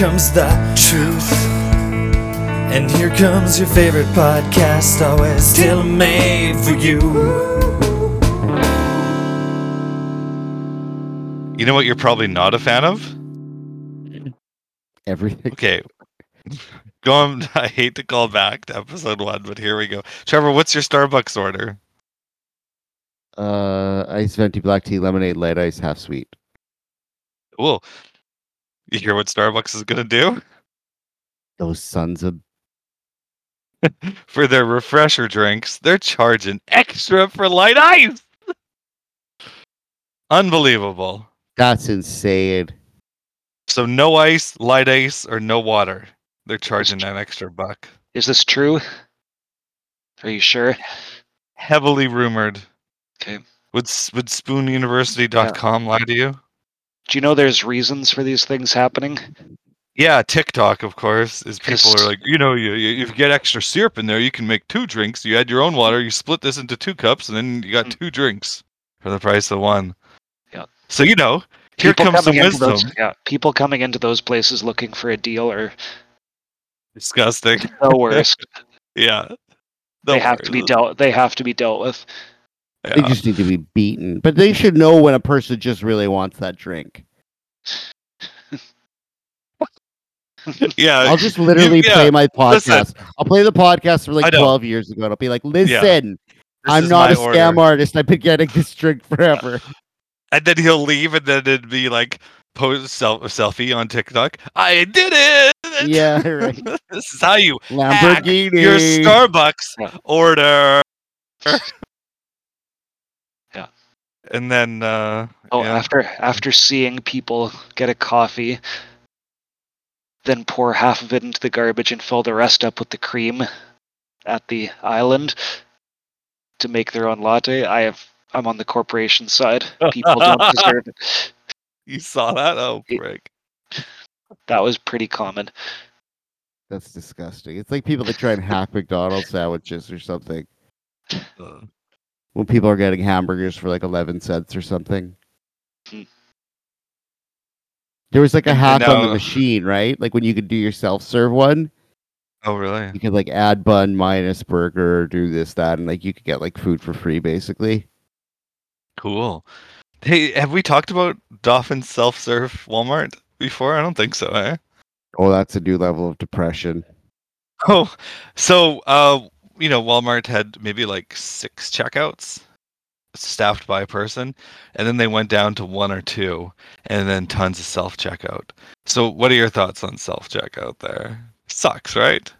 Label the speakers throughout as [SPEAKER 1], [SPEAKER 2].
[SPEAKER 1] wisdom. And here comes the truth. And here comes your favorite podcast, always tailor made for you.
[SPEAKER 2] You know what you're probably not a fan of?
[SPEAKER 3] Everything.
[SPEAKER 2] Okay. Going I hate to call back to episode one, but here we go. Trevor, what's your Starbucks order?
[SPEAKER 3] Uh, ice venti black tea, lemonade, light ice, half sweet.
[SPEAKER 2] Cool. You hear what Starbucks is gonna do?
[SPEAKER 3] Those sons of
[SPEAKER 2] For their refresher drinks, they're charging extra for light ice. Unbelievable.
[SPEAKER 3] that's insane.
[SPEAKER 2] So no ice, light ice, or no water. They're charging an extra buck.
[SPEAKER 4] Is this true? Are you sure?
[SPEAKER 2] Heavily rumored.
[SPEAKER 4] Okay.
[SPEAKER 2] Would s- would spoonuniversity.com lie to you?
[SPEAKER 4] Do you know there's reasons for these things happening?
[SPEAKER 2] Yeah, TikTok, of course, is people are like, you know, you, you you get extra syrup in there, you can make two drinks. You add your own water, you split this into two cups, and then you got
[SPEAKER 4] Mm.
[SPEAKER 2] two drinks for the price of one.
[SPEAKER 4] Yeah.
[SPEAKER 2] So you know, here
[SPEAKER 4] People
[SPEAKER 2] comes some wisdom.
[SPEAKER 4] those, yeah, people coming into those places looking for a deal are
[SPEAKER 2] Disgusting.
[SPEAKER 4] the worst.
[SPEAKER 2] Yeah.
[SPEAKER 4] they
[SPEAKER 2] The
[SPEAKER 4] have to be dealt. They have to be dealt with.
[SPEAKER 3] They just need to be beaten. But they should know when a person just really wants that drink.
[SPEAKER 2] yeah.
[SPEAKER 3] I'll just literally
[SPEAKER 2] yeah,
[SPEAKER 3] play my
[SPEAKER 2] listen.
[SPEAKER 3] podcast. I'll play the podcast from like 12 years ago. And I'll be like, listen,
[SPEAKER 2] this
[SPEAKER 3] I'm not a scam
[SPEAKER 2] order."
[SPEAKER 3] artist. I've been getting this drink forever.
[SPEAKER 2] And then he'll leave, and then it'd be like post self selfie on TikTok. I did it.
[SPEAKER 3] yeah, right.
[SPEAKER 2] this is how you
[SPEAKER 3] Lamborghini.
[SPEAKER 2] your Starbucks order.
[SPEAKER 4] Yeah.
[SPEAKER 2] And then uh
[SPEAKER 4] Oh,
[SPEAKER 2] yeah.
[SPEAKER 4] after after seeing people get a coffee, then pour half of it into the garbage and fill the rest up with the cream at the island to make their own latte. I have I'm on the corporation side. People don't deserve it.
[SPEAKER 2] you saw that? Oh
[SPEAKER 4] It-
[SPEAKER 2] frick.
[SPEAKER 4] That was pretty common.
[SPEAKER 3] That's disgusting. It's like people that try and hack McDonald's sandwiches or something.
[SPEAKER 2] Uh,
[SPEAKER 3] When people are getting hamburgers for like 11 cents or something.
[SPEAKER 4] Hmm.
[SPEAKER 3] There was like a hack on the machine, right? Like when you could do your self serve one,
[SPEAKER 2] Oh really?
[SPEAKER 3] you could like add bun minus burger do this, that, and like you could get like food for free basically.
[SPEAKER 2] Cool. Hey, have we talked about Dauphin self serve Walmart before? I don't think so, eh?
[SPEAKER 3] Oh, that's a new level of depression.
[SPEAKER 2] Oh, so uh, you know, Walmart had maybe like six checkouts staffed by a person, and then they went down to one or two, and then tons of self checkout. So, what are your thoughts on self checkout there? Sucks, right?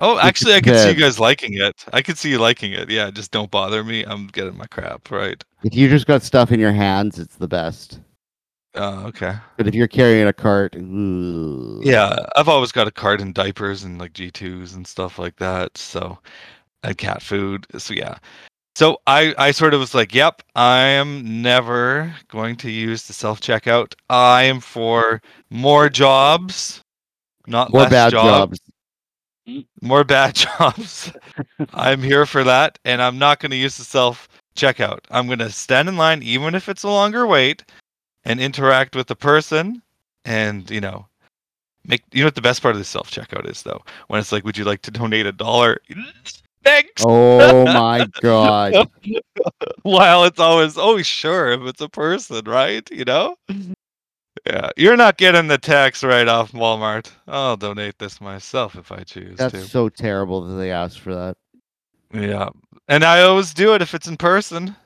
[SPEAKER 2] Oh, actually, I can see you guys liking it. I can see you liking it. Yeah, just don't bother me. I'm getting my crap, right?
[SPEAKER 3] If you just got stuff in your hands, it's the best.
[SPEAKER 2] Uh, okay.
[SPEAKER 3] But if you're carrying a cart, ooh.
[SPEAKER 2] Yeah, I've always got a cart and diapers and like G2s and stuff like that. So, and cat food. So yeah. So I I sort of was like, yep, I am never going to use the self checkout. I am for more jobs, not
[SPEAKER 3] More
[SPEAKER 2] less
[SPEAKER 3] bad
[SPEAKER 2] jobs.
[SPEAKER 3] jobs.
[SPEAKER 2] More bad jobs. I'm here for that, and I'm not going to use the self checkout. I'm going to stand in line, even if it's a longer wait, and interact with the person, and you know, make. You know what the best part of the self checkout is, though, when it's like, "Would you like to donate a dollar?" Thanks.
[SPEAKER 3] Oh my god.
[SPEAKER 2] While it's always, oh sure, if it's a person, right? You know. Yeah, you're not getting the tax right off Walmart. I'll donate this myself if I choose
[SPEAKER 3] That's
[SPEAKER 2] to.
[SPEAKER 3] so terrible that they asked for that.
[SPEAKER 2] Yeah. And I always do it if it's in person.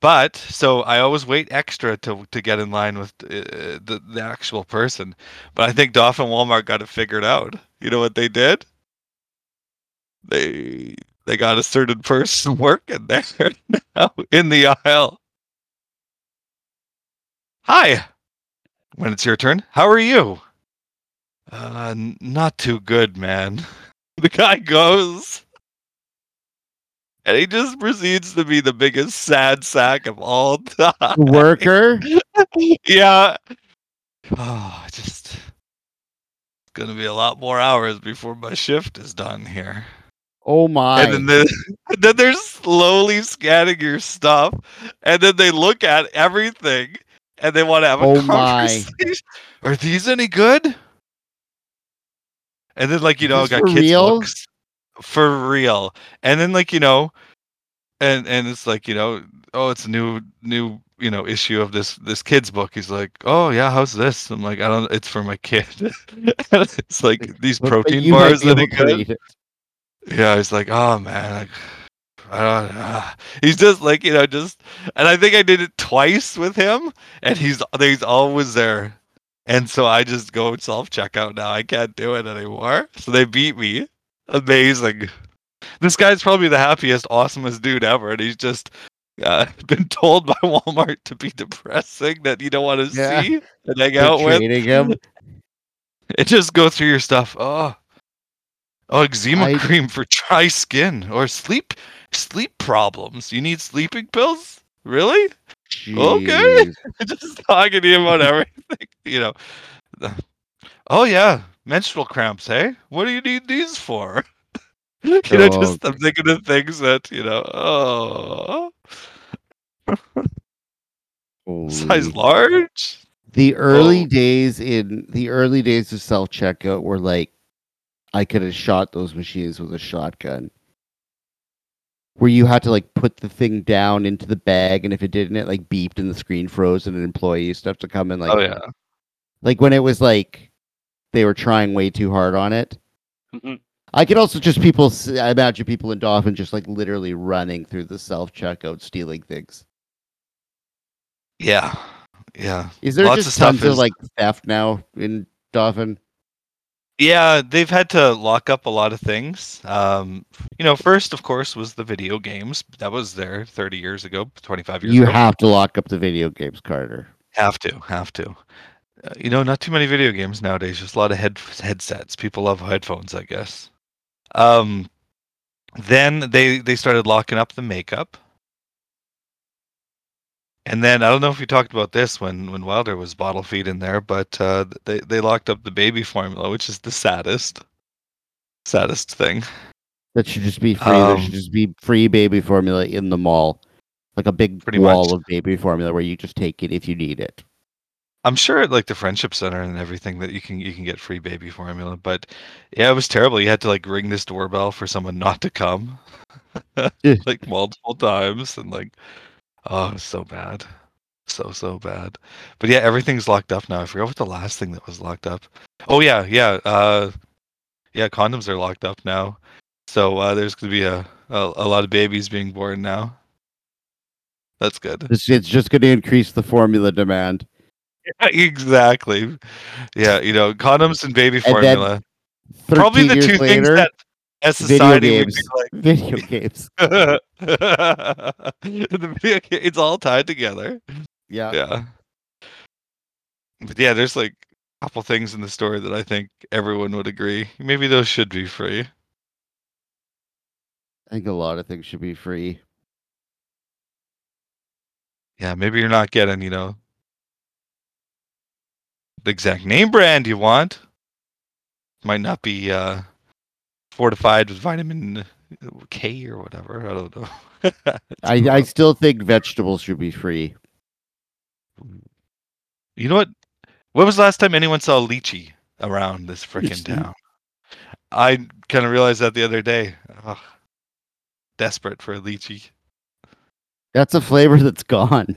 [SPEAKER 2] But so I always wait extra to to get in line with uh, the the actual person. But I think Dauphin Walmart got it figured out. You know what they did? They they got a certain person working there now in the aisle. Hi. When it's your turn, how are you? Uh, not too good, man. The guy goes. And he just proceeds to be the biggest sad sack of all time.
[SPEAKER 3] Worker?
[SPEAKER 2] yeah. Oh, just it's gonna be a lot more hours before my shift is done here.
[SPEAKER 3] Oh my!
[SPEAKER 2] and then and then they're slowly scanning your stuff, and then they look at everything, and they want to have a
[SPEAKER 3] Oh my.
[SPEAKER 2] conversation. Are these any good? And then, like you know, got kids
[SPEAKER 3] real?
[SPEAKER 2] looks for real, and then like you know, and and it's like you know, oh, it's a new new you know issue of this this kid's book. He's like, oh yeah, how's this? I'm like, I don't. It's for my kid. It's like these protein bars
[SPEAKER 3] be
[SPEAKER 2] any
[SPEAKER 3] able to
[SPEAKER 2] good?
[SPEAKER 3] eat.
[SPEAKER 2] Yeah, he's like, oh man, like, I don't. Uh. He's just like you know, just, and I think I did it twice with him, and he's he's always there, and so I just go self checkout now. I can't do it anymore, so they beat me. Amazing. This guy's probably the happiest, awesomest dude ever, and he's just uh, been told by Walmart to be depressing that you don't want to
[SPEAKER 3] Yeah.
[SPEAKER 2] see and hang
[SPEAKER 3] They're
[SPEAKER 2] out with.
[SPEAKER 3] him.
[SPEAKER 2] It just go through your stuff. Oh, oh, eczema
[SPEAKER 3] I-
[SPEAKER 2] cream for dry skin or sleep sleep problems. You need sleeping pills? Really? Okay. Just talking to you about everything. You know. Oh yeah, menstrual cramps. Hey, what do you need these for? you know,
[SPEAKER 3] Oh,
[SPEAKER 2] just I'm thinking of things that you know. Oh, size large.
[SPEAKER 3] The early
[SPEAKER 2] Oh.
[SPEAKER 3] days in the early days of self checkout were like I could have shot those machines with a shotgun. Where you had to like put the thing down into the bag and if it didn't it like beeped and the screen froze and an employee used to have to come and like
[SPEAKER 2] oh yeah.
[SPEAKER 3] like when it was like they were trying way too hard on it.
[SPEAKER 4] Mhm.
[SPEAKER 3] I could also just people s- I imagine people in Dauphin just like literally running through the self checkout stealing things.
[SPEAKER 2] Yeah. Yeah.
[SPEAKER 3] Is there
[SPEAKER 2] Lots of
[SPEAKER 3] just
[SPEAKER 2] stuff
[SPEAKER 3] tons of
[SPEAKER 2] is-
[SPEAKER 3] like theft now in Dauphin?
[SPEAKER 2] Yeah, they've had to lock up a lot of things. Um, you know, first, of course, was the video games. That was there 30 years ago, 25 years
[SPEAKER 3] You
[SPEAKER 2] ago.
[SPEAKER 3] have to lock up the video games, Carter.
[SPEAKER 2] have to, have to. Uh, you know, not too many video games nowadays. Just a lot of head headsets. People love headphones, I guess. Um, then they they started locking up the makeup. And then I don't know if we talked about this when when Wilder was bottle feed in there, but uh, they they locked up the baby formula, which is the saddest, saddest thing.
[SPEAKER 3] That should just be free. there
[SPEAKER 2] Um,
[SPEAKER 3] should just be free baby formula in the mall, like a big
[SPEAKER 2] Pretty
[SPEAKER 3] wall
[SPEAKER 2] much.
[SPEAKER 3] of baby formula where you just take it if you need it.
[SPEAKER 2] I'm sure at like the friendship center and everything that you can you can get free baby formula, but yeah, it was terrible. You had to like ring this doorbell for someone not to come, like multiple times, and like, oh, so bad, so so bad. But yeah, everything's locked up now. I forgot what the last thing that was locked up. Oh yeah, yeah, uh, yeah, condoms are locked up now. So uh, there's gonna be a, a a lot of babies being born now. That's good.
[SPEAKER 3] It's, it's just going to increase the formula demand.
[SPEAKER 2] exactly. Yeah, you know, condoms and baby
[SPEAKER 3] And
[SPEAKER 2] formula.
[SPEAKER 3] 13
[SPEAKER 2] Probably the two things that as society
[SPEAKER 3] games. Video games.
[SPEAKER 2] like. video ga- it's all tied together.
[SPEAKER 3] Yeah.
[SPEAKER 2] Yeah. But yeah, there's like a couple things in the story that I think everyone would agree. Maybe those should be free.
[SPEAKER 3] I think a lot of things should be free.
[SPEAKER 2] Yeah, maybe you're not getting, you know, the exact name brand you want. Might not be uh fortified with vitamin K or whatever. I don't know.
[SPEAKER 3] I, I still think vegetables should be free.
[SPEAKER 2] You know what? When was the last time anyone saw lychee around this freaking town? I kind of realized that the other day. Ugh. Desperate for a lychee.
[SPEAKER 3] That's a flavor that's gone.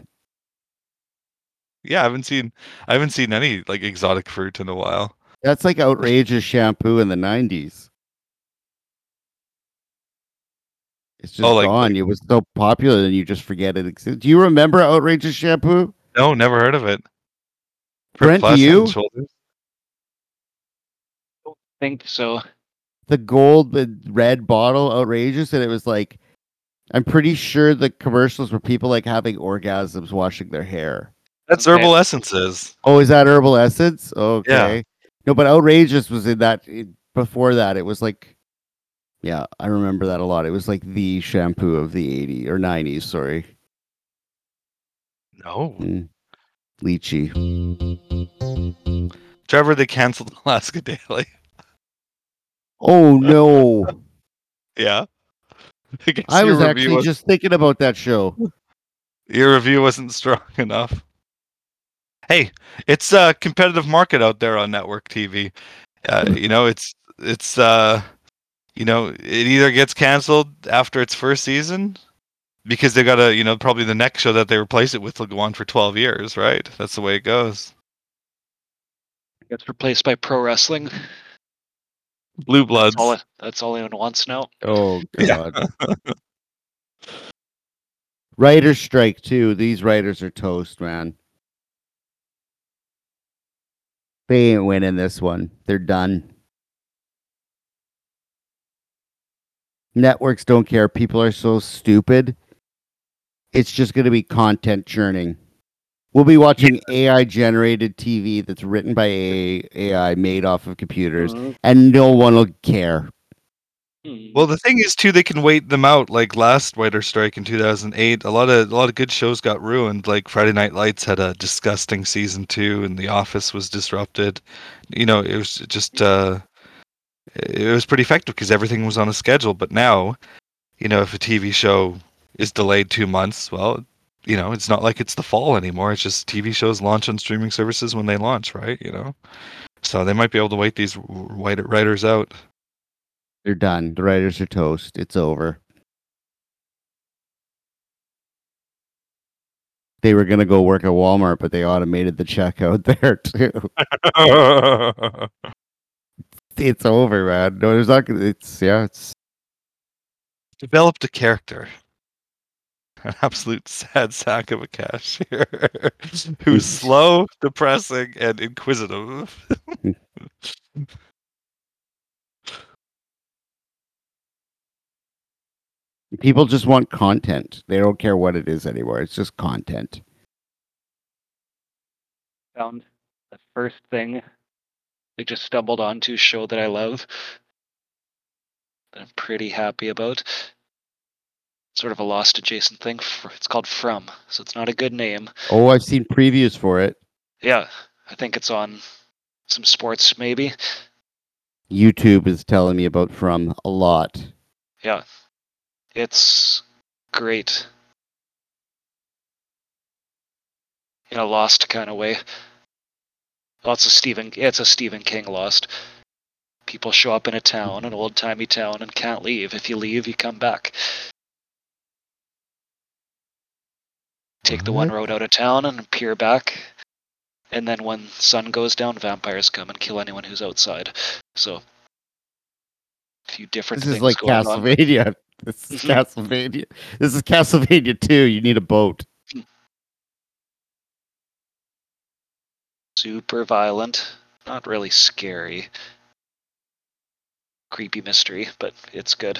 [SPEAKER 2] Yeah, I haven't seen I haven't seen any like exotic fruit in a while.
[SPEAKER 3] That's like outrageous shampoo in the 90s. It's just
[SPEAKER 2] Oh, like-
[SPEAKER 3] gone. It was so popular and you just forget it exists. Do you remember outrageous shampoo?
[SPEAKER 2] No, never heard of it. For
[SPEAKER 3] Brent, do
[SPEAKER 2] plus
[SPEAKER 3] you?
[SPEAKER 2] and shoulders?
[SPEAKER 4] think so.
[SPEAKER 3] the gold the red bottle outrageous and it was like i'm pretty sure the commercials were people like having orgasms washing their hair
[SPEAKER 2] That's
[SPEAKER 4] Okay.
[SPEAKER 2] herbal essences.
[SPEAKER 3] oh is that herbal essence okay no but outrageous was in that in- before that it was like yeah i remember that a lot it was like the shampoo of the 80s or 90s sorry
[SPEAKER 2] No.
[SPEAKER 3] Mm. lychee
[SPEAKER 2] Trevor, they canceled Alaska Daily.
[SPEAKER 3] oh no
[SPEAKER 2] Yeah. I,
[SPEAKER 3] I was actually
[SPEAKER 2] was-
[SPEAKER 3] just thinking about that show.
[SPEAKER 2] your review wasn't strong enough. Hey, it's a competitive market out there on network TV. Uh, you know, it's it's uh, you know, it either gets canceled after its first season because they got to, you know, probably the next show that they replace it with will go on for 12 years, right? That's the way it goes.
[SPEAKER 4] Gets replaced by pro wrestling.
[SPEAKER 2] Blue Bloods.
[SPEAKER 4] That's all, that's all anyone wants now.
[SPEAKER 3] Oh
[SPEAKER 2] Yeah.
[SPEAKER 3] god. Writers strike too. These writers are toast, man. They ain't winning this one. They're done. Networks don't care. People are so stupid. It's just going to be content churning. We'll be watching AI generated TV that's written by A- AI, made off of computers, uh-huh. and no one will care.
[SPEAKER 4] Hmm.
[SPEAKER 2] Well, the thing is too, they can wait them out. Like last writer strike in 2008, a lot of a lot of good shows got ruined. Like Friday Night Lights had a disgusting season two, and The Office was disrupted. You know, it was just uh, it was pretty effective because everything was on a schedule. But now, you know, if a TV show is delayed two months, well, you know, it's not like it's the fall anymore. It's just TV shows launch on streaming services when they launch, right? You know, so they might be able to wait these writer- writers out.
[SPEAKER 3] They're done. The writers are toast. It's over. They were gonna go work at Walmart, but they automated the checkout there too. It's over, man. No, there's not. It's yeah. It's
[SPEAKER 2] developed a character. An absolute sad sack of a cashier who's slow, depressing, and inquisitive. Hmm.
[SPEAKER 3] People just want content. They don't care what it is anymore. It's just content.
[SPEAKER 4] found the first thing I just stumbled onto to show that I love that I'm pretty happy about. Sort of a lost adjacent thing. It's called From, so it's not a good name.
[SPEAKER 3] Oh, I've seen previews for it.
[SPEAKER 4] Yeah, I think it's on some sports maybe.
[SPEAKER 3] YouTube is telling me about from a lot.
[SPEAKER 4] Yeah, it's great in a lost kind of way. Lots of Stephen. It's a Stephen King lost. People show up in a town, an old timey town, and can't leave. If you leave, you come back. Take the one road out of town and appear back. And then when sun goes down, vampires come and kill anyone who's outside. So, a few different
[SPEAKER 3] This is like. Castlevania. This is. Castlevania. This is Castlevania too. You need a boat.
[SPEAKER 4] super violent, not really scary. Creepy mystery, but it's good.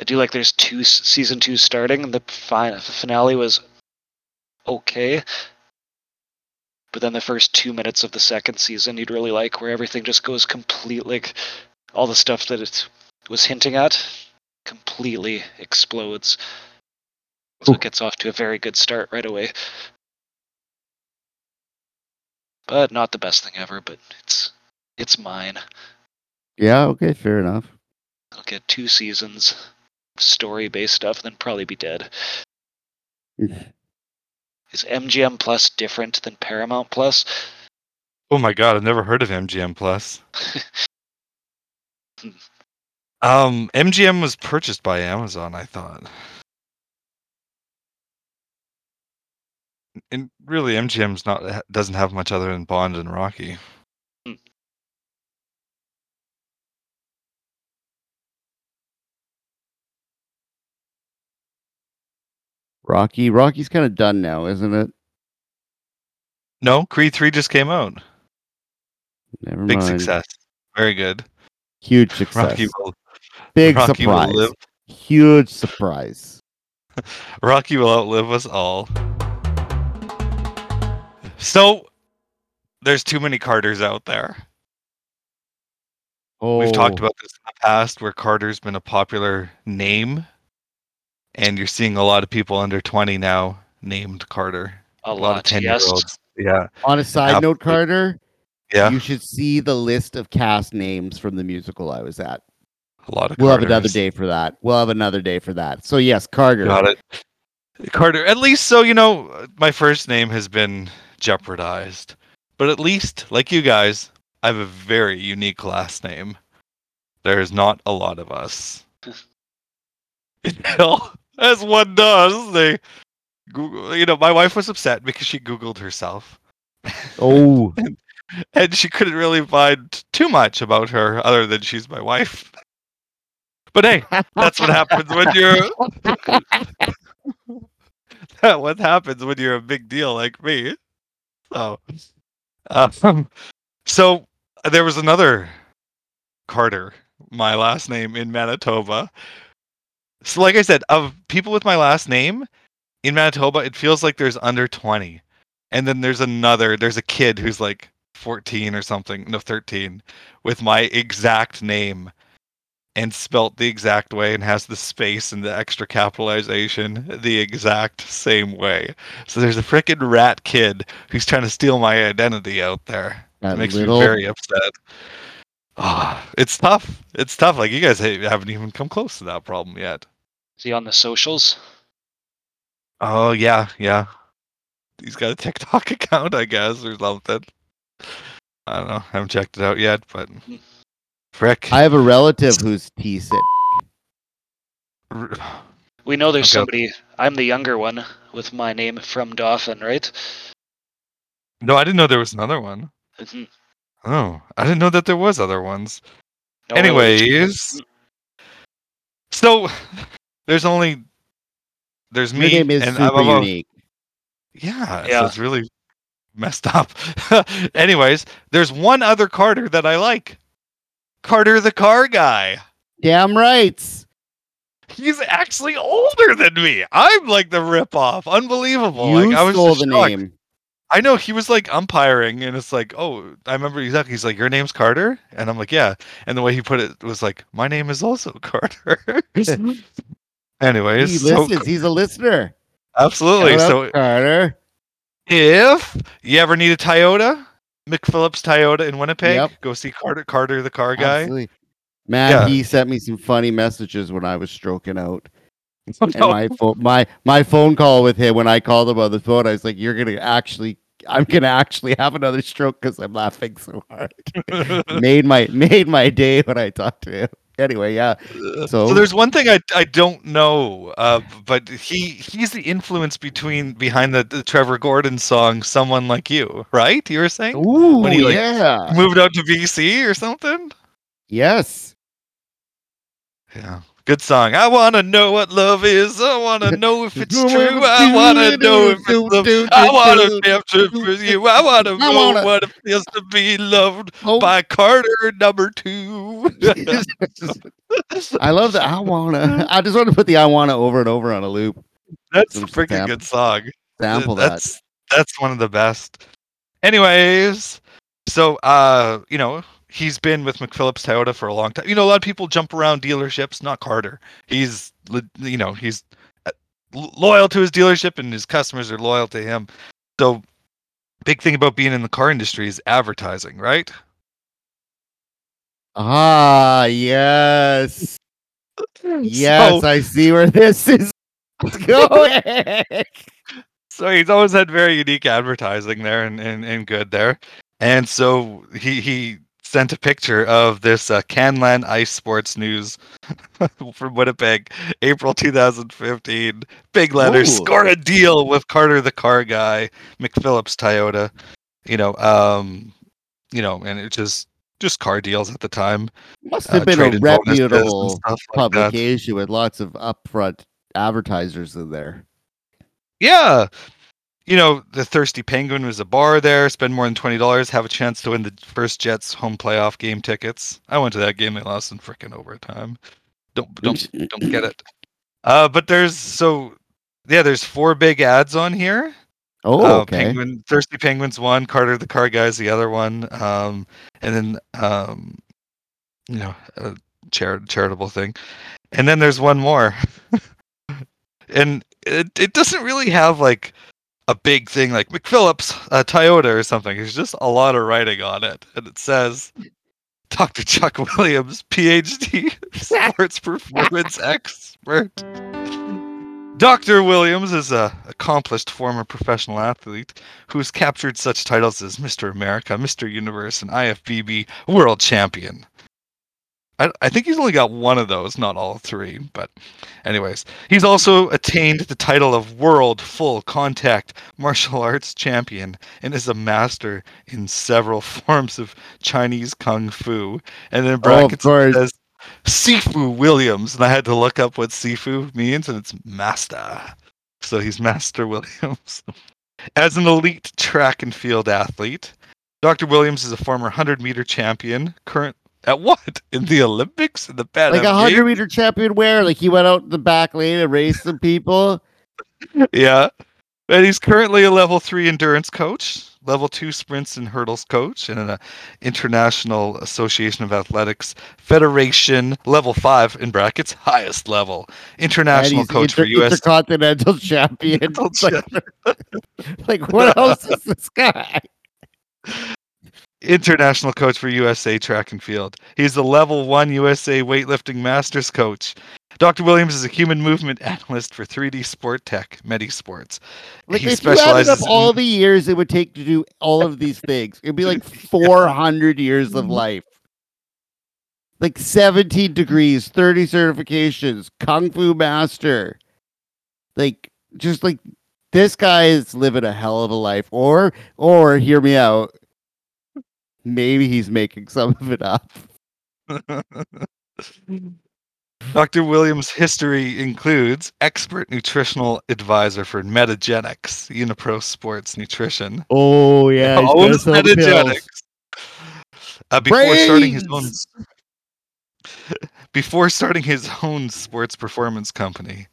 [SPEAKER 4] I do like there's two season two starting, the fi- finale was okay. But then the first two minutes of the second season, you'd really like, where everything just goes complete, like all the stuff that it was hinting at, completely explodes. So
[SPEAKER 3] Ooh.
[SPEAKER 4] it gets off to a very good start right away but not the best thing ever. But it's it's mine.
[SPEAKER 3] Yeah. Okay. Fair enough.
[SPEAKER 4] I'll get two seasons, story based stuff, then probably be dead. Is MGM Plus different than Paramount Plus?
[SPEAKER 2] Oh my god, I've never heard of MGM Plus. um, MGM was purchased by Amazon, I thought. And really, MGM's not doesn't have much other than Bond and Rocky.
[SPEAKER 3] Rocky. Rocky's kind of done now, isn't it?
[SPEAKER 2] No, Creed Three just came out.
[SPEAKER 3] Never
[SPEAKER 2] Big
[SPEAKER 3] mind.
[SPEAKER 2] success. Very good.
[SPEAKER 3] Huge success.
[SPEAKER 2] Rocky will
[SPEAKER 3] Big
[SPEAKER 2] Rocky will
[SPEAKER 3] surprise.
[SPEAKER 2] live.
[SPEAKER 3] Huge surprise.
[SPEAKER 2] Rocky will outlive us all. So there's too many Carters out there.
[SPEAKER 3] Oh,
[SPEAKER 2] We've talked oh. about this in the past where Carter's been a popular name. And you're seeing a lot of people under 20 now named Carter.
[SPEAKER 4] A,
[SPEAKER 2] lot, of
[SPEAKER 4] lot,
[SPEAKER 2] 10
[SPEAKER 4] yes.
[SPEAKER 2] year olds. Yeah.
[SPEAKER 3] On a side
[SPEAKER 2] Absolutely.
[SPEAKER 3] note, Carter,
[SPEAKER 2] Yeah.
[SPEAKER 3] you should see the list of cast names from the musical I was at.
[SPEAKER 2] A lot of
[SPEAKER 3] We'll have another day for that. We'll have another day for that. So yes, Carter.
[SPEAKER 2] Got it. Carter. At least so you know my first name has been jeopardized. But at least, like you guys, I have a very unique last name. There's not a lot of us. You know, as one does, they Google you know, my wife was upset because she Googled herself.
[SPEAKER 3] Oh,
[SPEAKER 2] and she couldn't really find too much about her other than she's my wife. But hey, that's what happens when you're that what happens when you're a big deal like me. So, um, so there was another Carter, my last name in Manitoba. So, like I said, of people with my last name in Manitoba, it feels like there's under twenty, and then there's another. There's a kid who's like fourteen or something, no, thirteen, with my exact name and spelt the exact way and has the space and the extra capitalization the exact same way. So there's a freaking rat kid who's trying to steal my identity out there.
[SPEAKER 3] That
[SPEAKER 2] it makes
[SPEAKER 3] little-
[SPEAKER 2] me very upset. Ah, it's tough. It's tough. Like you guys haven't even come close to that problem yet.
[SPEAKER 4] Is he on the socials?
[SPEAKER 2] Oh yeah, yeah. He's got a TikTok account, I guess, or something. I don't know. I haven't checked it out yet, but frick.
[SPEAKER 3] I have a relative who's T sit.
[SPEAKER 4] We know there's
[SPEAKER 2] Okay.
[SPEAKER 4] somebody. I'm the younger one with my name from Dauphin, right?
[SPEAKER 2] No, I didn't know there was another one.
[SPEAKER 4] Mhm.
[SPEAKER 2] Oh, I didn't know that there was other ones.
[SPEAKER 4] No relation.
[SPEAKER 2] Anyways, so there's only there's
[SPEAKER 3] Your
[SPEAKER 2] me
[SPEAKER 3] name is
[SPEAKER 2] and
[SPEAKER 3] super
[SPEAKER 2] I'm a-
[SPEAKER 3] unique.
[SPEAKER 2] Yeah, so
[SPEAKER 4] Yeah.
[SPEAKER 2] it's really messed up. Anyways, there's one other Carter that I like. Carter the car guy.
[SPEAKER 3] Damn rights.
[SPEAKER 2] He's actually older than me. I'm like the ripoff. Unbelievable.
[SPEAKER 3] you
[SPEAKER 2] like I was
[SPEAKER 3] stole the
[SPEAKER 2] shocked.
[SPEAKER 3] name.
[SPEAKER 2] I know he was like umpiring, and it's like, oh, I remember exactly. He's like, your name's Carter, and I'm like, yeah. And the way he put it was like, my name is also Carter.
[SPEAKER 3] he
[SPEAKER 2] Anyways, so,
[SPEAKER 3] listens. He's a listener.
[SPEAKER 2] absolutely. So
[SPEAKER 3] Carter.
[SPEAKER 2] if you ever need a Toyota, McPhillips Toyota in Winnipeg,
[SPEAKER 3] Yep.
[SPEAKER 2] go see Carter. Carter, the car guy.
[SPEAKER 3] Absolutely. Man,
[SPEAKER 2] Yeah.
[SPEAKER 3] he sent me some funny messages when I was stroking out.
[SPEAKER 2] Oh,
[SPEAKER 3] And
[SPEAKER 2] no.
[SPEAKER 3] my phone, my my phone call with him when I called him on the phone, I was like, "You're gonna actually, I'm gonna actually have another stroke because I'm laughing so hard." made my made my day when I talked to him. Anyway, yeah.
[SPEAKER 2] so,
[SPEAKER 3] So-
[SPEAKER 2] there's one thing I, I don't know, uh, but he he's the influence between behind the, the Trevor Gordon song "Someone Like You," right? You were saying
[SPEAKER 3] Ooh,
[SPEAKER 2] When he, like,
[SPEAKER 3] yeah.
[SPEAKER 2] moved out to BC or something.
[SPEAKER 3] Yes.
[SPEAKER 2] Yeah, good song. I want to know what love is. I want to know if it's true. I want to know if it's love. I want to capture for you. I want to know
[SPEAKER 3] wanna-
[SPEAKER 2] what it feels to be loved
[SPEAKER 3] Oh,
[SPEAKER 2] by Carter number two.
[SPEAKER 3] I love that. I wanna. I just want to put the "I wanna" over and over on a loop.
[SPEAKER 2] That's a freaking
[SPEAKER 3] sample-
[SPEAKER 2] good song.
[SPEAKER 3] Sample that.
[SPEAKER 2] that's that's one of the best. Anyways, so uh, you know, he's been with McPhillips Toyota for a long time. You know, a lot of people jump around dealerships, not Carter. He's you know, he's uh, loyal to his dealership and his customers are loyal to him. So big thing about being in the car industry is advertising, right?
[SPEAKER 3] Ah, yes, yes.
[SPEAKER 2] So,
[SPEAKER 3] I see where this is going.
[SPEAKER 2] so he's always had very unique advertising there and, and, and good there. And so he he sent a picture of this uh, Canlan Ice Sports News from Winnipeg, April 2015. Big letters,
[SPEAKER 3] Ooh.
[SPEAKER 2] score a deal with Carter the car guy, McPhillips Toyota. You know, um, you know, and it just just car deals at the time.
[SPEAKER 3] Must
[SPEAKER 2] uh,
[SPEAKER 3] have been a
[SPEAKER 2] traded bonuses and
[SPEAKER 3] reputable
[SPEAKER 2] stuff like
[SPEAKER 3] publication with lots of upfront advertisers in there.
[SPEAKER 2] Yeah. You know, the Thirsty Penguin was a bar there. Spend more than twenty dollars, have a chance to win the first Jets home playoff game tickets. I went to that game; they lost in freaking overtime. Don't don't don't get it. Uh, but there's so yeah, there's four big ads on here.
[SPEAKER 3] Oh,
[SPEAKER 2] Uh,
[SPEAKER 3] okay.
[SPEAKER 2] Penguin, Thirsty Penguins one, Carter the Car Guy's the other one, um, and then um, you know, a chari- charitable thing, and then there's one more, and it it doesn't really have like a big thing like McPhillips, uh, Toyota or something. There's just a lot of writing on it, and it says Dr. Chuck Williams, PhD, sports performance expert. Dr. Williams is a accomplished former professional athlete who's captured such titles as Mr. America, Mr. Universe, and IFBB World Champion. I, I think he's only got one of those, not all three. But, anyways, he's also attained the title of World Full Contact Martial Arts Champion and is a master in several forms of Chinese Kung Fu. And in
[SPEAKER 3] Oh,
[SPEAKER 2] brackets,
[SPEAKER 3] course.
[SPEAKER 2] says Sifu Williams. And I had to look up what Sifu means, and it's master. So he's Master Williams. As an elite track and field athlete, Dr. Williams is a former 100 meter champion, current at what? In the Olympics? In the Pan
[SPEAKER 3] Like a hundred meter champion where? Like he went out in the back lane and raced some people.
[SPEAKER 2] Yeah. And he's currently a level three endurance coach, level two sprints and hurdles coach, and an uh, International Association of Athletics Federation level five in brackets, highest level. International coach for US.
[SPEAKER 3] intercontinental champion. Like, like, what else is this guy?
[SPEAKER 2] International coach for USA track and field. He's the level one USA weightlifting masters coach. Dr. Williams is a human movement analyst for 3D Sport Tech, Medisports.
[SPEAKER 3] Like,
[SPEAKER 2] he
[SPEAKER 3] if you added up all
[SPEAKER 2] in-
[SPEAKER 3] the years it would take to do all of these things, it'd be like 400 years of life. Like 17 degrees, 30 certifications, Kung Fu Master. Like, just like this guy is living a hell of a life. Or, or hear me out. Maybe he's making some of it up.
[SPEAKER 2] Dr. Williams' history includes expert nutritional advisor for Metagenics, Unipro Sports Nutrition.
[SPEAKER 3] Oh, yeah. he's
[SPEAKER 2] Owns
[SPEAKER 3] sell pills.
[SPEAKER 2] Metagenics. Uh, before starting his own before starting his own sports performance company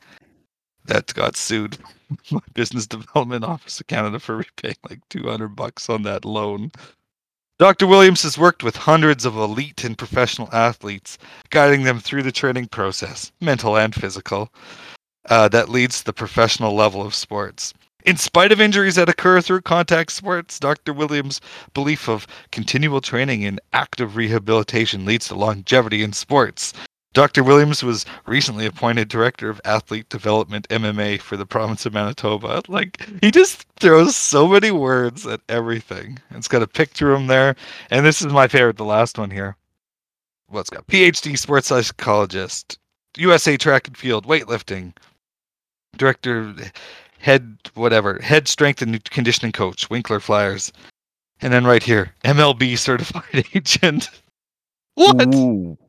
[SPEAKER 2] that got sued by Business Development Office of Canada for repaying like 200 bucks on that loan. Dr. Williams has worked with hundreds of elite and professional athletes, guiding them through the training process, mental and physical, uh, that leads to the professional level of sports. In spite of injuries that occur through contact sports, Dr. Williams' belief of continual training and active rehabilitation leads to longevity in sports. Dr. Williams was recently appointed director of athlete development MMA for the province of Manitoba. Like he just throws so many words at everything. It's got a picture of him there, and this is my favorite, the last one here. It's got PhD sports psychologist, USA track and field, weightlifting, director, head whatever, head strength and conditioning coach, Winkler Flyers, and then right here, MLB certified agent. What?
[SPEAKER 3] Ooh.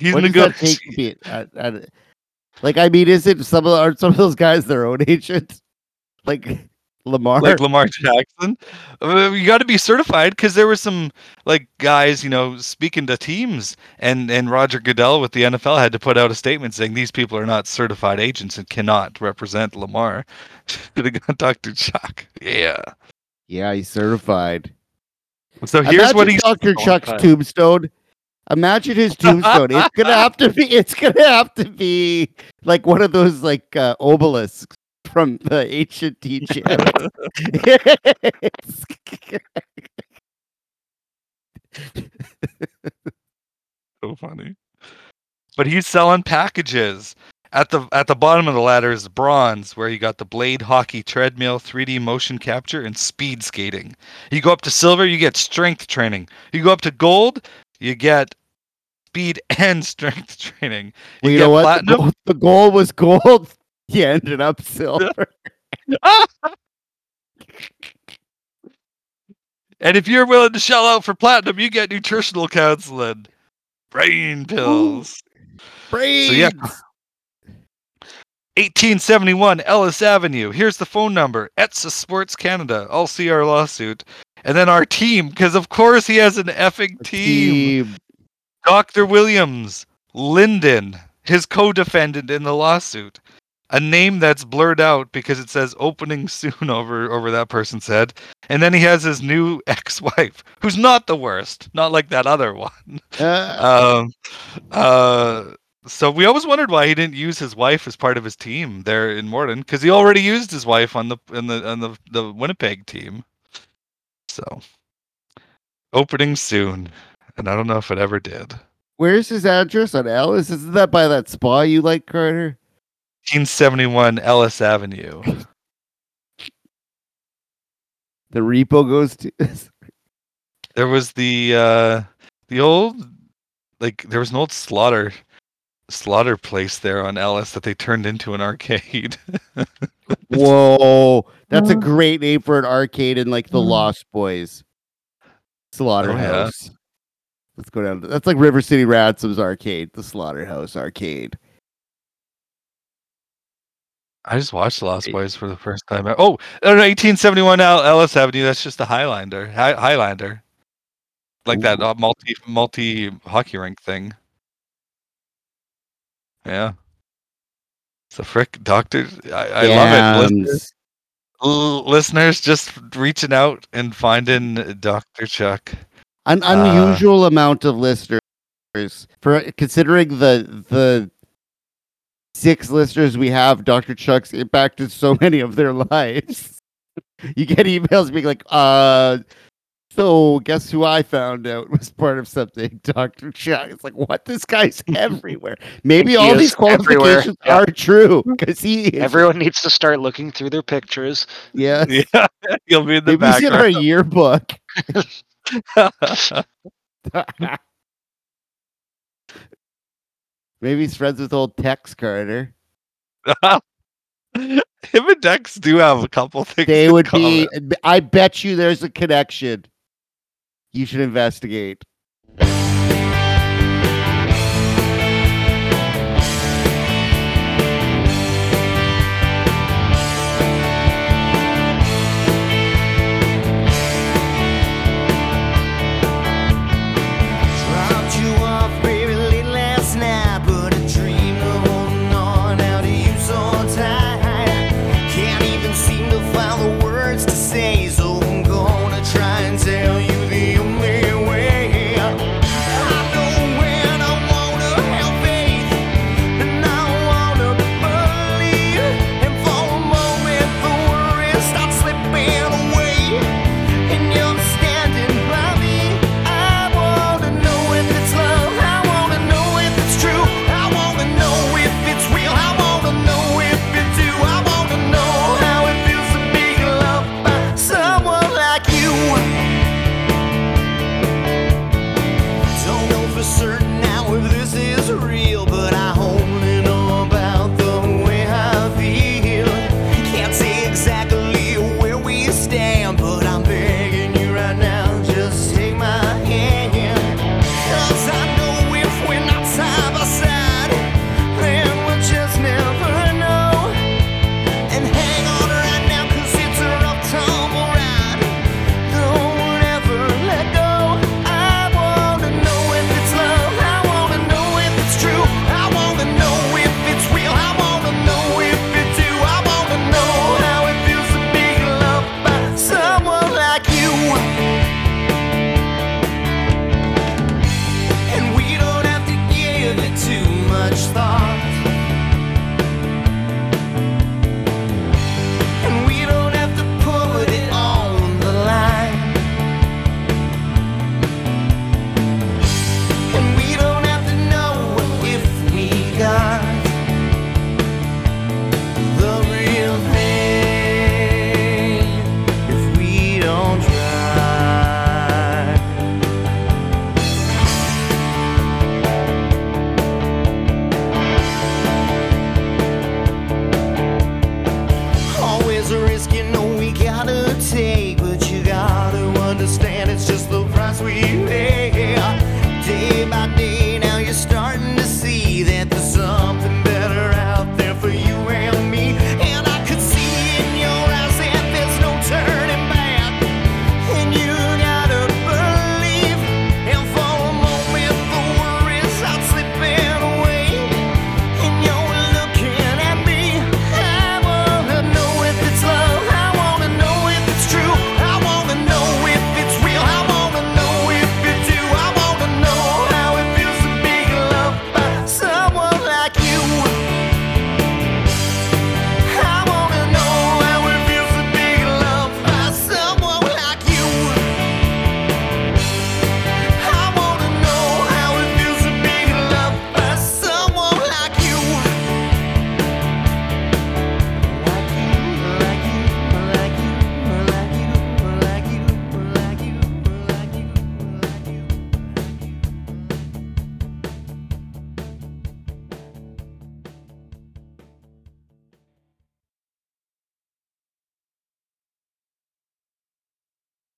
[SPEAKER 2] He's
[SPEAKER 3] what does that take to
[SPEAKER 2] negotiating.
[SPEAKER 3] at, at, like I mean, is it some of are some of those guys their own agent? Like Lamar?
[SPEAKER 2] like Lamar Jackson. You got to be certified because there were some like guys, you know, speaking to teams, and and Roger Goodell with the NFL had to put out a statement saying these people are not certified agents and cannot represent Lamar. Should have got Dr. Chuck. Yeah.
[SPEAKER 3] yeah, he's certified.
[SPEAKER 2] So here's
[SPEAKER 3] Imagine
[SPEAKER 2] what he's.
[SPEAKER 3] Dr. Chuck's tombstone. Imagine his tombstone. it's gonna have to be. It's gonna have to be like one of those like uh, obelisks from the ancient Egypt. It's-
[SPEAKER 2] so funny. But he's selling packages. At the at the bottom of the ladder is bronze, where you got the blade hockey treadmill, 3D motion capture, and speed skating. You go up to silver, you get strength training. You go up to gold, you get speed and strength training.
[SPEAKER 3] well,
[SPEAKER 2] You
[SPEAKER 3] you know what? The goal, the goal was gold. He ended up silver.
[SPEAKER 2] And if you're willing to shell out for platinum, you get nutritional counseling, brain pills.
[SPEAKER 3] Brains.
[SPEAKER 2] yeah. 1871 Ellis Avenue. Here's the phone number. Etsa Sports Canada. I'll see our lawsuit. And then our team, because of course he has an effing team.
[SPEAKER 3] Team.
[SPEAKER 2] Dr. Williams, Linden, his co defendant in the lawsuit. A name that's blurred out because it says opening soon over, over that person's head. And then he has his new ex wife, who's not the worst, not like that other one.
[SPEAKER 3] Uh,
[SPEAKER 2] Um, uh, so we always wondered why he didn't use his wife as part of his team there in Morden, because he already used his wife on the in the on the, the Winnipeg team. So opening soon, and I don't know if it ever did.
[SPEAKER 3] Where's his address on Ellis? Isn't that by that spa you like, Carter?
[SPEAKER 2] 1971 Ellis Avenue.
[SPEAKER 3] The repo goes to.
[SPEAKER 2] There was the uh the old like there was an old slaughter slaughter place there on Ellis that they turned into an arcade.
[SPEAKER 3] Whoa, that's a great name for an arcade in like the Lost Boys slaughterhouse. Let's go down. To, that's like River City Ransom's arcade, the slaughterhouse arcade.
[SPEAKER 2] I just watched The Lost Boys for the first time. Oh, no, no, 1871 L- Ellis Avenue. That's just a Highlander. Hi- Highlander. Like that uh, multi multi hockey rink thing. Yeah. It's a frick doctor. I, I love it. Listeners,
[SPEAKER 3] Yams.
[SPEAKER 2] l- listeners just reaching out and finding Dr. Chuck.
[SPEAKER 3] An
[SPEAKER 2] Uh,
[SPEAKER 3] unusual amount of listeners for considering the the six listeners we have. Dr. Chuck's impacted so many of their lives. you get emails being like, "Uh, so guess who I found out was part of something?" Dr. Chuck. It's like, what? This guy's everywhere. Maybe
[SPEAKER 4] He
[SPEAKER 3] all these qualifications
[SPEAKER 4] yeah.
[SPEAKER 3] are true because he is.
[SPEAKER 4] Everyone needs to start looking through their pictures.
[SPEAKER 3] yeah.
[SPEAKER 2] Yeah, you'll be in the
[SPEAKER 3] Maybe he's in our yearbook. Maybe he's friends with old Tex Carter.
[SPEAKER 2] Him and Dex do have a couple things.
[SPEAKER 3] They would be. I bet you there's a connection. You should investigate.